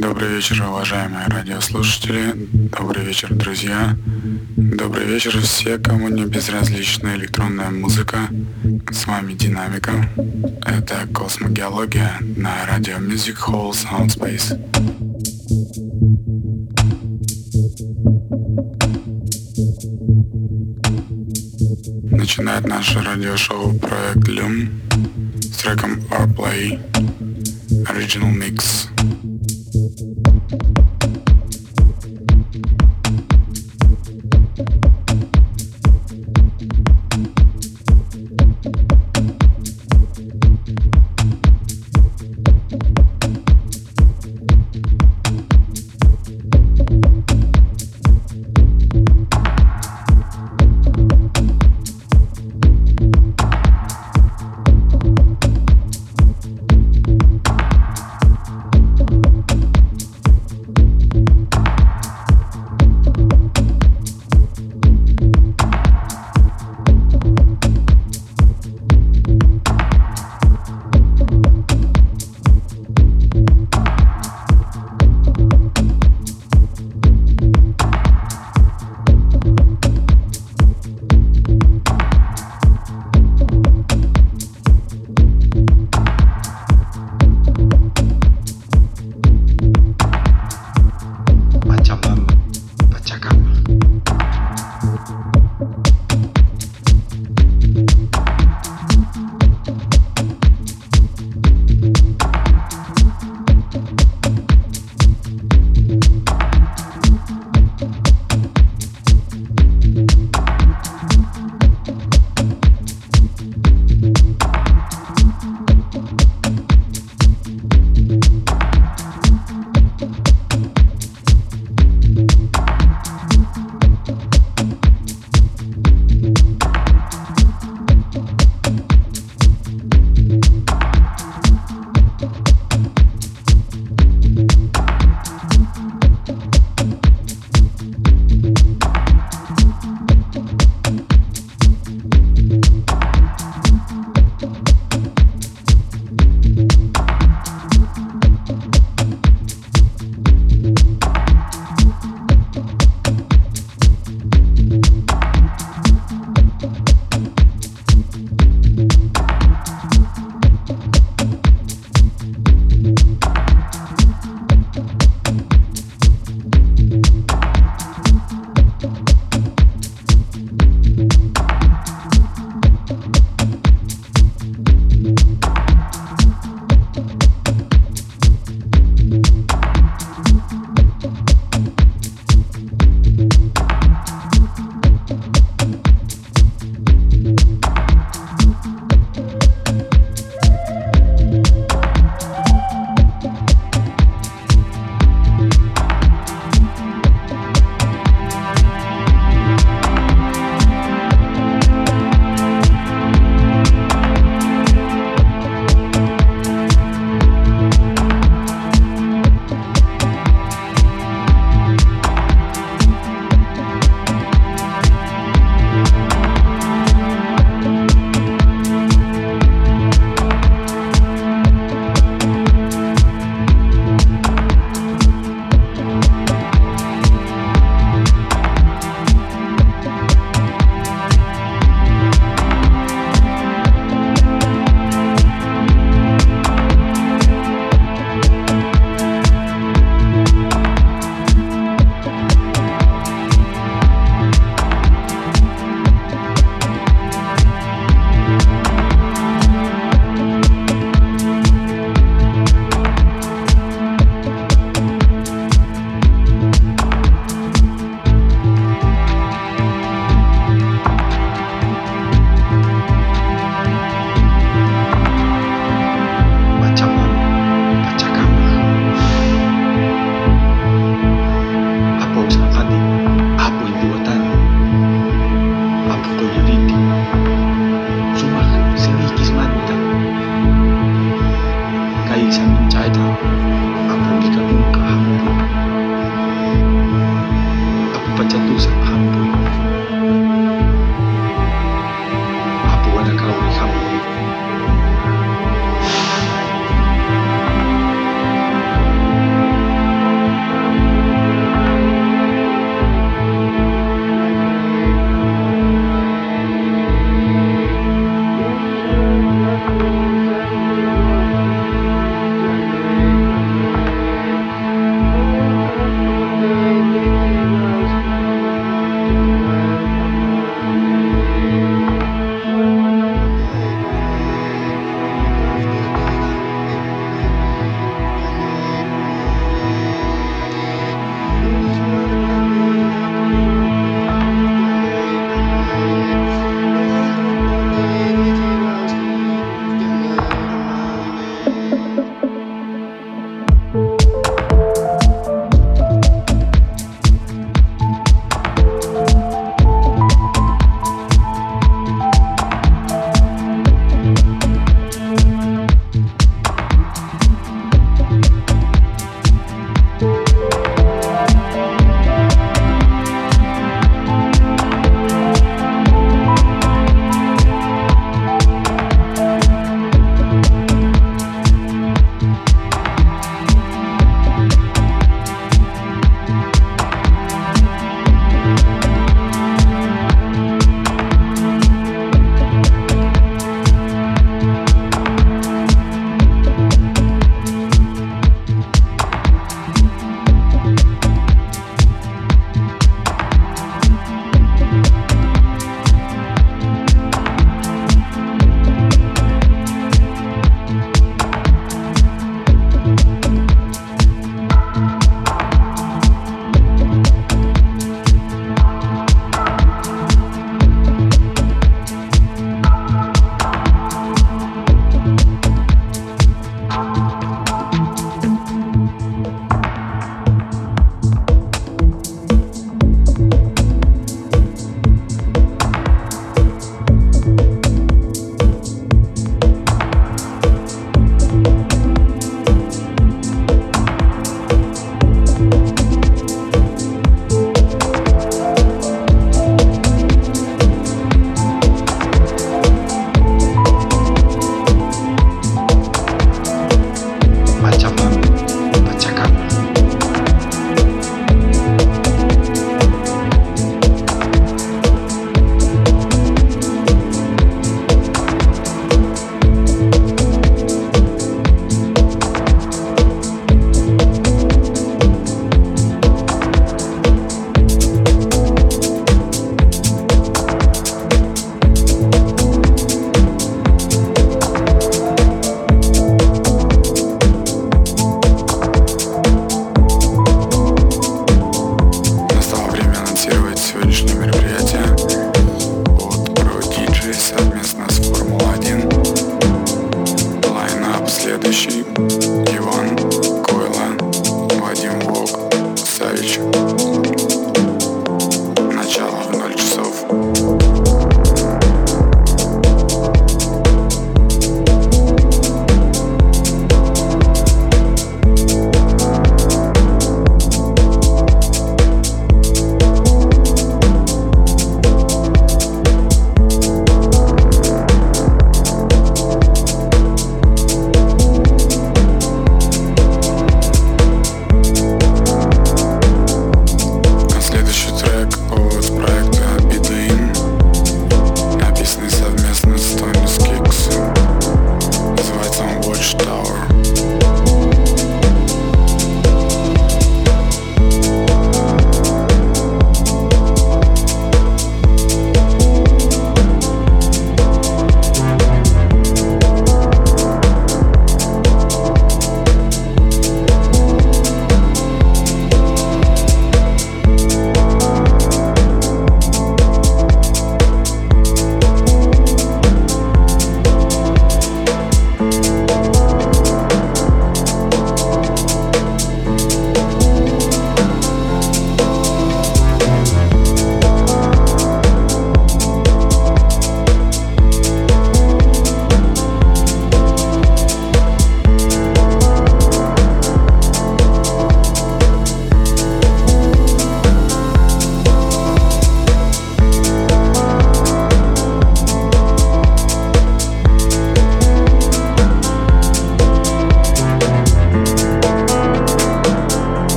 Добрый вечер, уважаемые радиослушатели. Добрый вечер, друзья. Добрый вечер все, кому не безразлична электронная музыка. С вами Динамика. Это Космогеология на радио Music Hall Soundspace. Начинает наше радиошоу проект Loom с треком Our Play Original Mix.